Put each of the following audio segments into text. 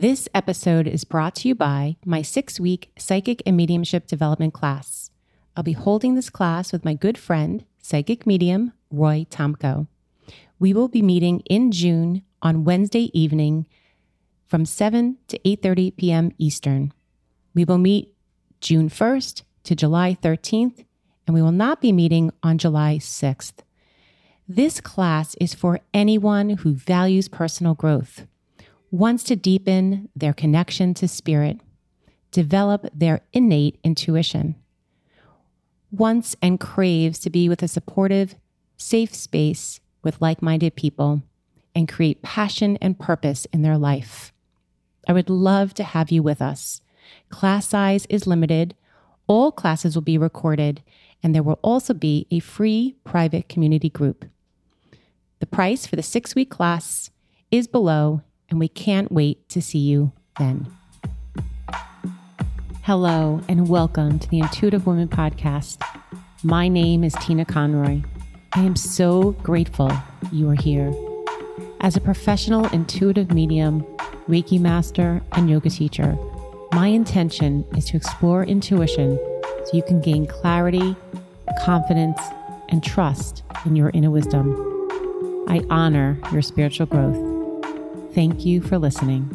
This episode is brought to you by my six week psychic and mediumship development class. I'll be holding this class with my good friend, psychic medium Roy Tomko. We will be meeting in June on Wednesday evening from 7 to 8:30 p.m. Eastern. We will meet June 1st to July 13th, and we will not be meeting on July 6th. This class is for anyone who values personal growth, wants to deepen their connection to spirit, develop their innate intuition, wants and craves to be with a supportive, safe space with like minded people, and create passion and purpose in their life. I would love to have you with us. Class size is limited. All classes will be recorded, and there will also be a free private community group. The price for the six week class is below, and we can't wait to see you then. Hello, and welcome to the Intuitive Women Podcast. My name is Tina Conroy. I am so grateful you are here. As a professional intuitive medium, Reiki master, and yoga teacher, my intention is to explore intuition so you can gain clarity, confidence, and trust in your inner wisdom. I honor your spiritual growth. Thank you for listening.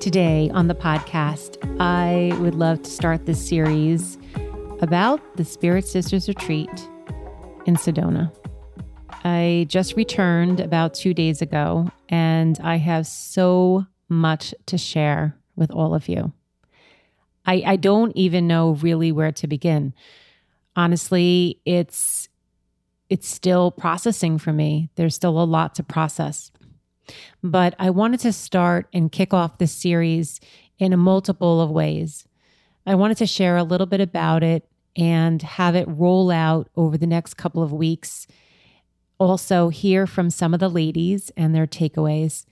Today on the podcast, I would love to start this series about the Spirit Sisters Retreat in Sedona. I just returned about two days ago, and I have so much to share with all of you. I, I don't even know really where to begin. Honestly, it's it's still processing for me. There's still a lot to process. But I wanted to start and kick off this series in a multiple of ways. I wanted to share a little bit about it and have it roll out over the next couple of weeks also hear from some of the ladies and their takeaways.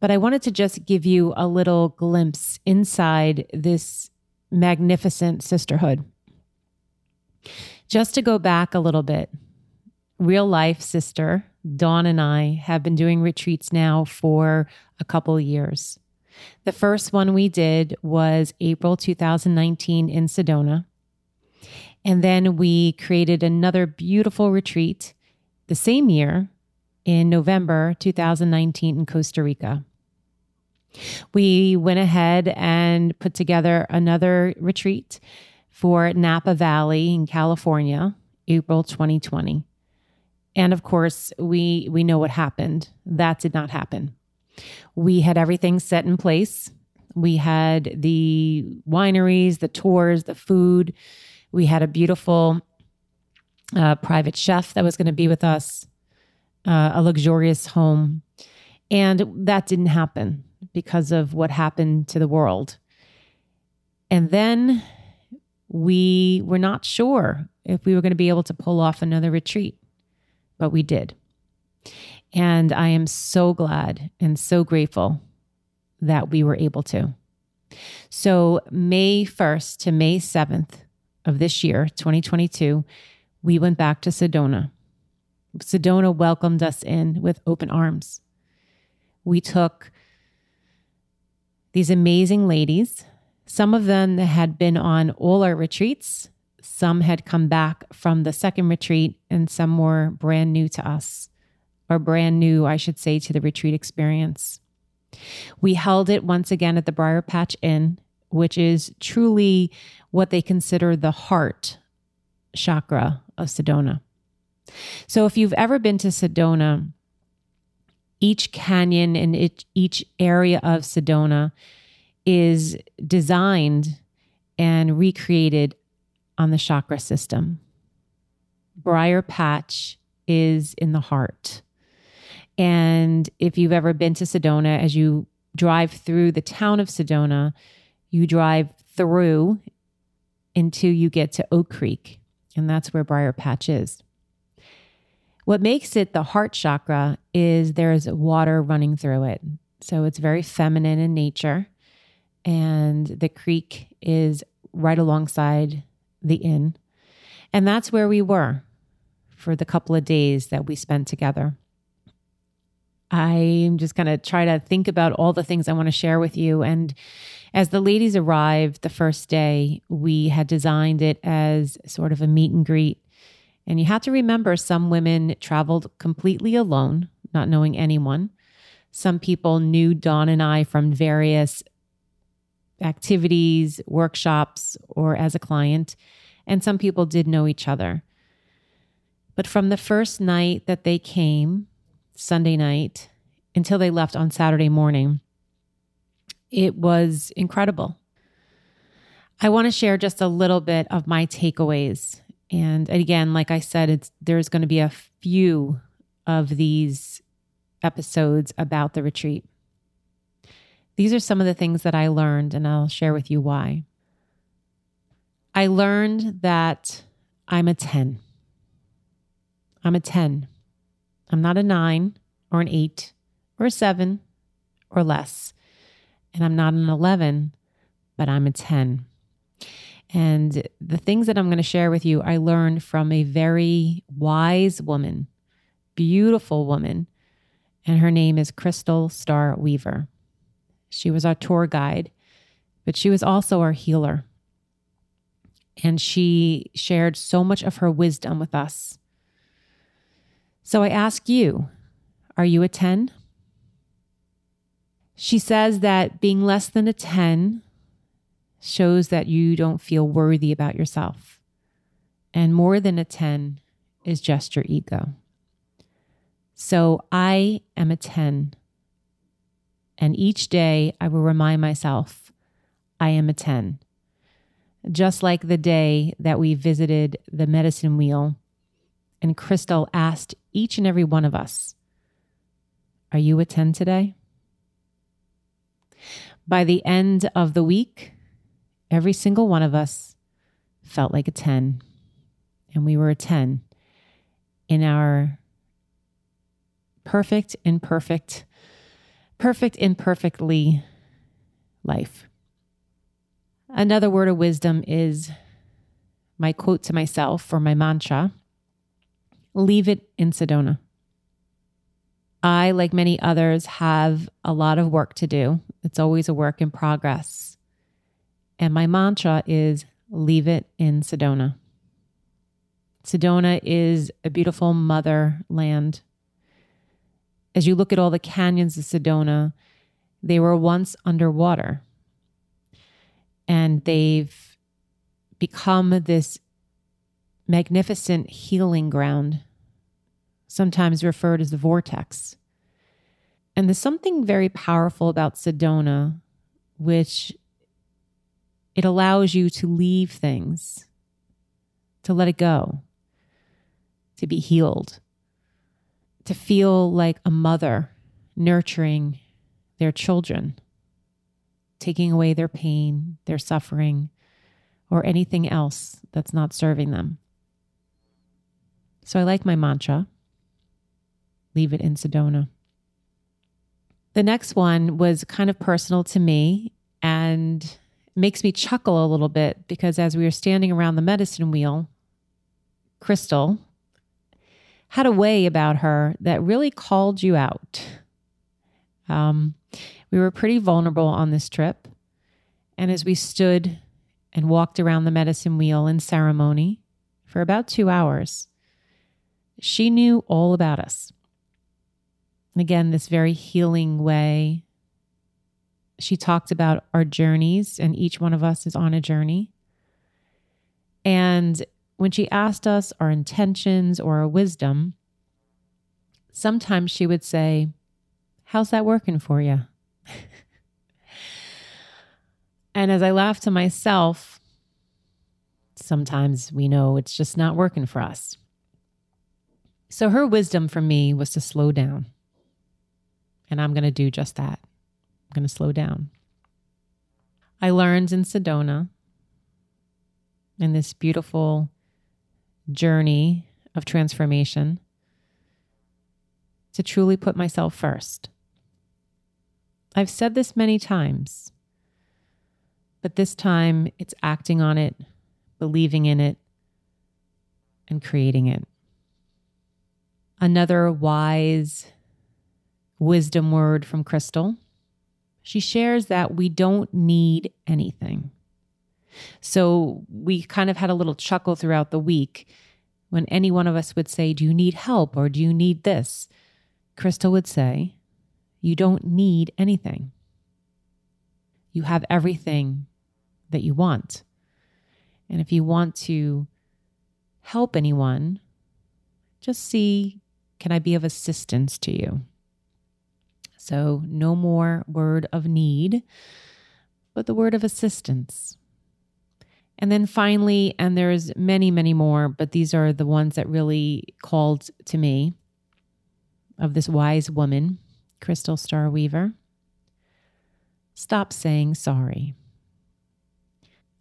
But I wanted to just give you a little glimpse inside this magnificent sisterhood. Just to go back a little bit, real life sister Dawn and I have been doing retreats now for a couple years. The first one we did was April 2019 in Sedona. And then we created another beautiful retreat the same year in November 2019 in Costa Rica. We went ahead and put together another retreat for Napa Valley in California, April 2020. And of course, we we know what happened. That did not happen. We had everything set in place. We had the wineries, the tours, the food. We had a beautiful a private chef that was going to be with us, uh, a luxurious home. And that didn't happen because of what happened to the world. And then we were not sure if we were going to be able to pull off another retreat, but we did. And I am so glad and so grateful that we were able to. So, May 1st to May 7th of this year, 2022, we went back to Sedona. Sedona welcomed us in with open arms. We took these amazing ladies. Some of them had been on all our retreats. Some had come back from the second retreat, and some were brand new to us, or brand new, I should say, to the retreat experience. We held it once again at the Briar Patch Inn, which is truly what they consider the heart chakra of Sedona. So if you've ever been to Sedona, each canyon and each area of Sedona is designed and recreated on the chakra system. Briar Patch is in the heart. And if you've ever been to Sedona, as you drive through the town of Sedona, you drive through until you get to Oak Creek and that's where Briar Patch is. What makes it the heart chakra is there's water running through it. So it's very feminine in nature. And the creek is right alongside the inn. And that's where we were for the couple of days that we spent together. I'm just going to try to think about all the things I want to share with you. And as the ladies arrived the first day, we had designed it as sort of a meet and greet. And you have to remember some women traveled completely alone, not knowing anyone. Some people knew Dawn and I from various activities, workshops, or as a client. And some people did know each other. But from the first night that they came, Sunday night, until they left on Saturday morning, it was incredible. I want to share just a little bit of my takeaways. And again, like I said, there's going to be a few of these episodes about the retreat. These are some of the things that I learned, and I'll share with you why. I learned that I'm a 10. I'm a 10. I'm not a nine or an eight or a seven or less. And I'm not an 11, but I'm a 10. And the things that I'm going to share with you, I learned from a very wise woman, beautiful woman, and her name is Crystal Star Weaver. She was our tour guide, but she was also our healer. And she shared so much of her wisdom with us. So I ask you, are you a 10? She says that being less than a 10 shows that you don't feel worthy about yourself. And more than a 10 is just your ego. So I am a 10. And each day I will remind myself, I am a 10. Just like the day that we visited the medicine wheel and Crystal asked each and every one of us, Are you a 10 today? By the end of the week, every single one of us felt like a 10. And we were a 10 in our perfect, imperfect, perfect, imperfectly life. Another word of wisdom is my quote to myself or my mantra leave it in Sedona. I, like many others, have a lot of work to do. It's always a work in progress. And my mantra is leave it in Sedona. Sedona is a beautiful motherland. As you look at all the canyons of Sedona, they were once underwater. And they've become this magnificent healing ground, sometimes referred as the vortex. And there's something very powerful about Sedona, which it allows you to leave things, to let it go, to be healed, to feel like a mother nurturing their children, taking away their pain, their suffering, or anything else that's not serving them. So I like my mantra leave it in Sedona. The next one was kind of personal to me and makes me chuckle a little bit because as we were standing around the medicine wheel, Crystal had a way about her that really called you out. Um, we were pretty vulnerable on this trip. And as we stood and walked around the medicine wheel in ceremony for about two hours, she knew all about us. Again, this very healing way. She talked about our journeys, and each one of us is on a journey. And when she asked us our intentions or our wisdom, sometimes she would say, How's that working for you? and as I laugh to myself, sometimes we know it's just not working for us. So her wisdom for me was to slow down. And I'm going to do just that. I'm going to slow down. I learned in Sedona, in this beautiful journey of transformation, to truly put myself first. I've said this many times, but this time it's acting on it, believing in it, and creating it. Another wise wisdom word from Crystal. She shares that we don't need anything. So we kind of had a little chuckle throughout the week when any one of us would say, Do you need help or do you need this? Crystal would say, You don't need anything. You have everything that you want. And if you want to help anyone, just see can I be of assistance to you? So, no more word of need, but the word of assistance. And then finally, and there's many, many more, but these are the ones that really called to me of this wise woman, Crystal Star Weaver. Stop saying sorry.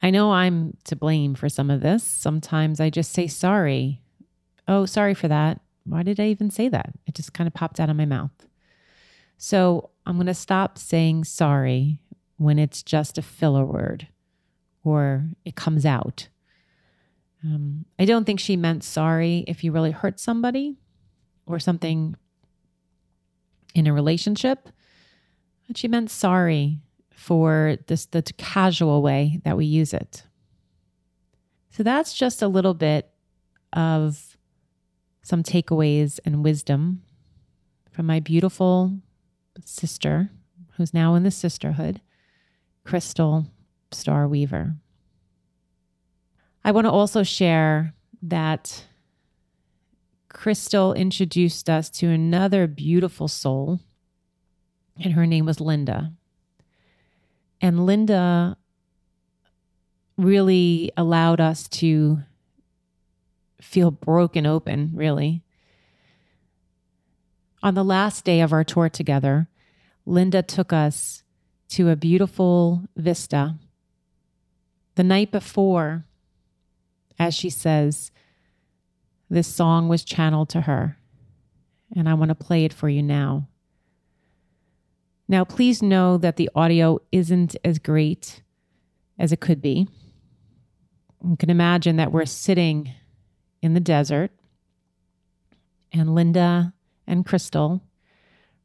I know I'm to blame for some of this. Sometimes I just say sorry. Oh, sorry for that. Why did I even say that? It just kind of popped out of my mouth. So I'm going to stop saying sorry when it's just a filler word or it comes out. Um, I don't think she meant sorry if you really hurt somebody or something in a relationship, but she meant sorry for this the casual way that we use it. So that's just a little bit of some takeaways and wisdom from my beautiful sister, who's now in the sisterhood, Crystal Star Weaver. I want to also share that Crystal introduced us to another beautiful soul, and her name was Linda. And Linda really allowed us to feel broken open, really. On the last day of our tour together, Linda took us to a beautiful vista. The night before, as she says, this song was channeled to her, and I want to play it for you now. Now, please know that the audio isn't as great as it could be. You can imagine that we're sitting in the desert, and Linda and Crystal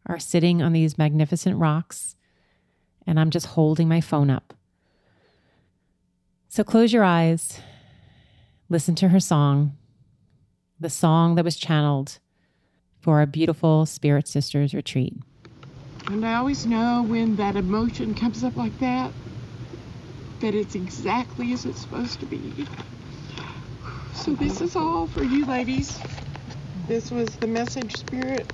are sitting on these magnificent rocks, and I'm just holding my phone up. So close your eyes, listen to her song, the song that was channeled for our beautiful Spirit Sisters retreat. And I always know when that emotion comes up like that, that it's exactly as it's supposed to be. So this is all for you ladies. This was the message Spirit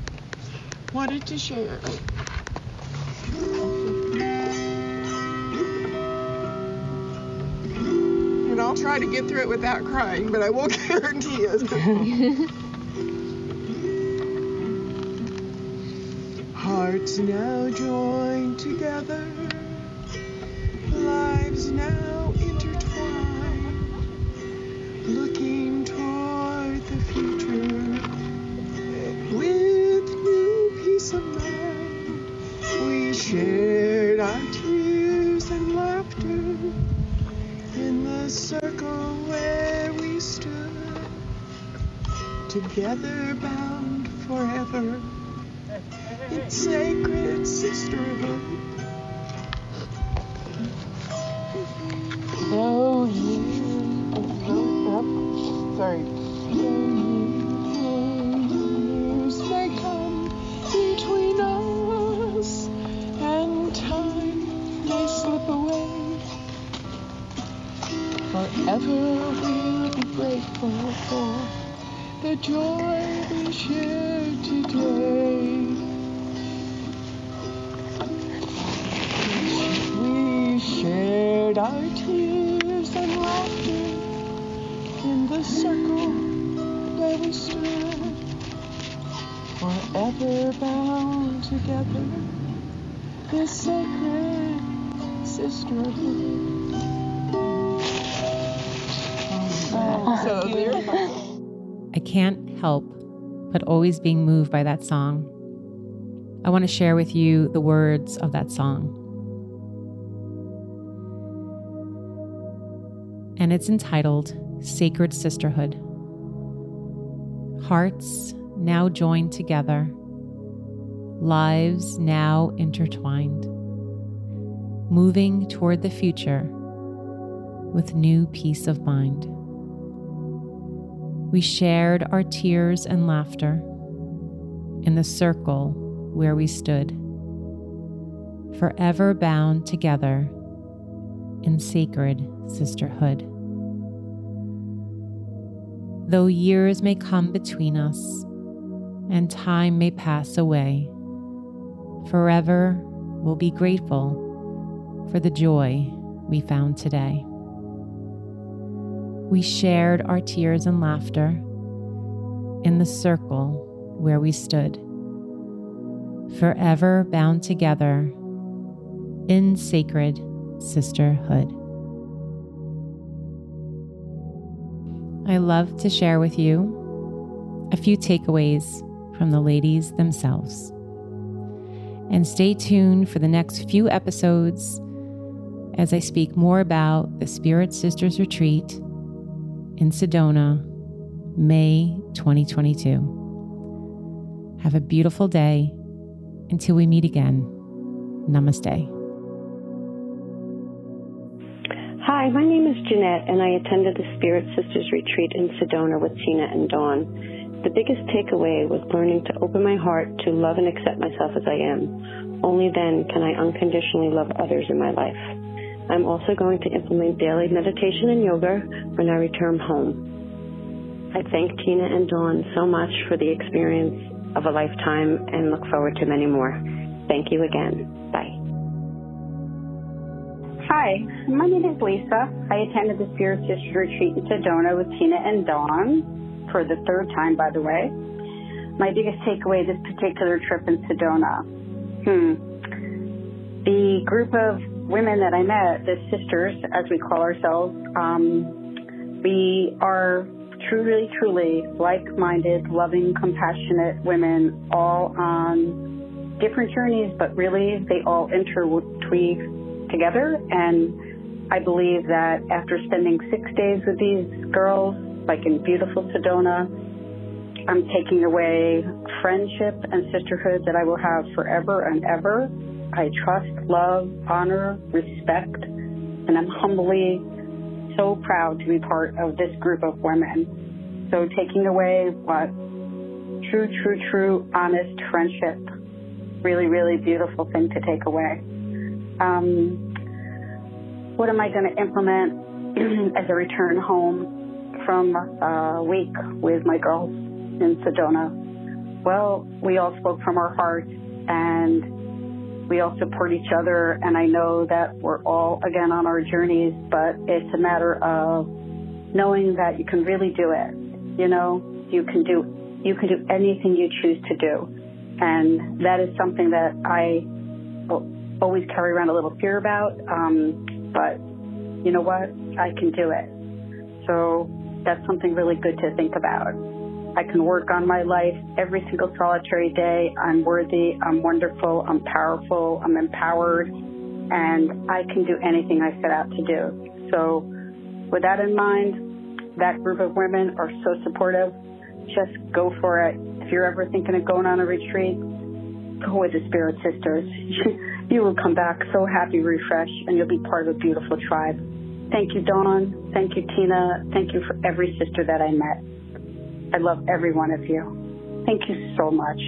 wanted to share. And I'll try to get through it without crying, but I won't guarantee it. Hearts now joined together, lives now together bound forever it's sacred sisterhood. Forever bound together, this sacred sisterhood. I can't help but always being moved by that song. I want to share with you the words of that song. and it's entitled Sacred Sisterhood. Hearts now joined together, lives now intertwined, moving toward the future with new peace of mind. We shared our tears and laughter in the circle where we stood, forever bound together in sacred sisterhood. Though years may come between us and time may pass away, forever we'll be grateful for the joy we found today. We shared our tears and laughter in the circle where we stood, forever bound together in sacred sisterhood. I love to share with you a few takeaways from the ladies themselves. And stay tuned for the next few episodes as I speak more about the Spirit Sisters Retreat in Sedona, May 2022. Have a beautiful day. Until we meet again, namaste. Hi, my name is Jeanette, and I attended the Spirit Sisters retreat in Sedona with Tina and Dawn. The biggest takeaway was learning to open my heart to love and accept myself as I am. Only then can I unconditionally love others in my life. I'm also going to implement daily meditation and yoga when I return home. I thank Tina and Dawn so much for the experience of a lifetime and look forward to many more. Thank you again. Bye. Hi, my name is Lisa. I attended the Spirit Sisters Retreat in Sedona with Tina and Dawn for the third time, by the way. My biggest takeaway this particular trip in Sedona. Hmm. The group of women that I met, the sisters, as we call ourselves, um, we are truly, truly like-minded, loving, compassionate women, all on different journeys, but really they all interweave together. And I believe that after spending six days with these girls, like in beautiful Sedona, I'm taking away friendship and sisterhood that I will have forever and ever I trust, love, honor, respect, and I'm humbly so proud to be part of this group of women. So taking away what true, true, true, honest friendship, really, really beautiful thing to take away. Um, what am I going to implement as a return home from a week with my girls in Sedona? Well, we all spoke from our hearts and we all support each other, and I know that we're all again on our journeys, but it's a matter of knowing that you can really do it. You know, you can do you can do anything you choose to do, and that is something that I always carry around a little fear about. Um, but you know what? I can do it. So that's something really good to think about. I can work on my life every single solitary day. I'm worthy, I'm wonderful, I'm powerful, I'm empowered, and I can do anything I set out to do. So, with that in mind, that group of women are so supportive. Just go for it. If you're ever thinking of going on a retreat, go with the Spirit Sisters. you will come back so happy, refreshed, and you'll be part of a beautiful tribe. Thank you, Dawn. Thank you, Tina. Thank you for every sister that I met. I love every one of you. Thank you so much.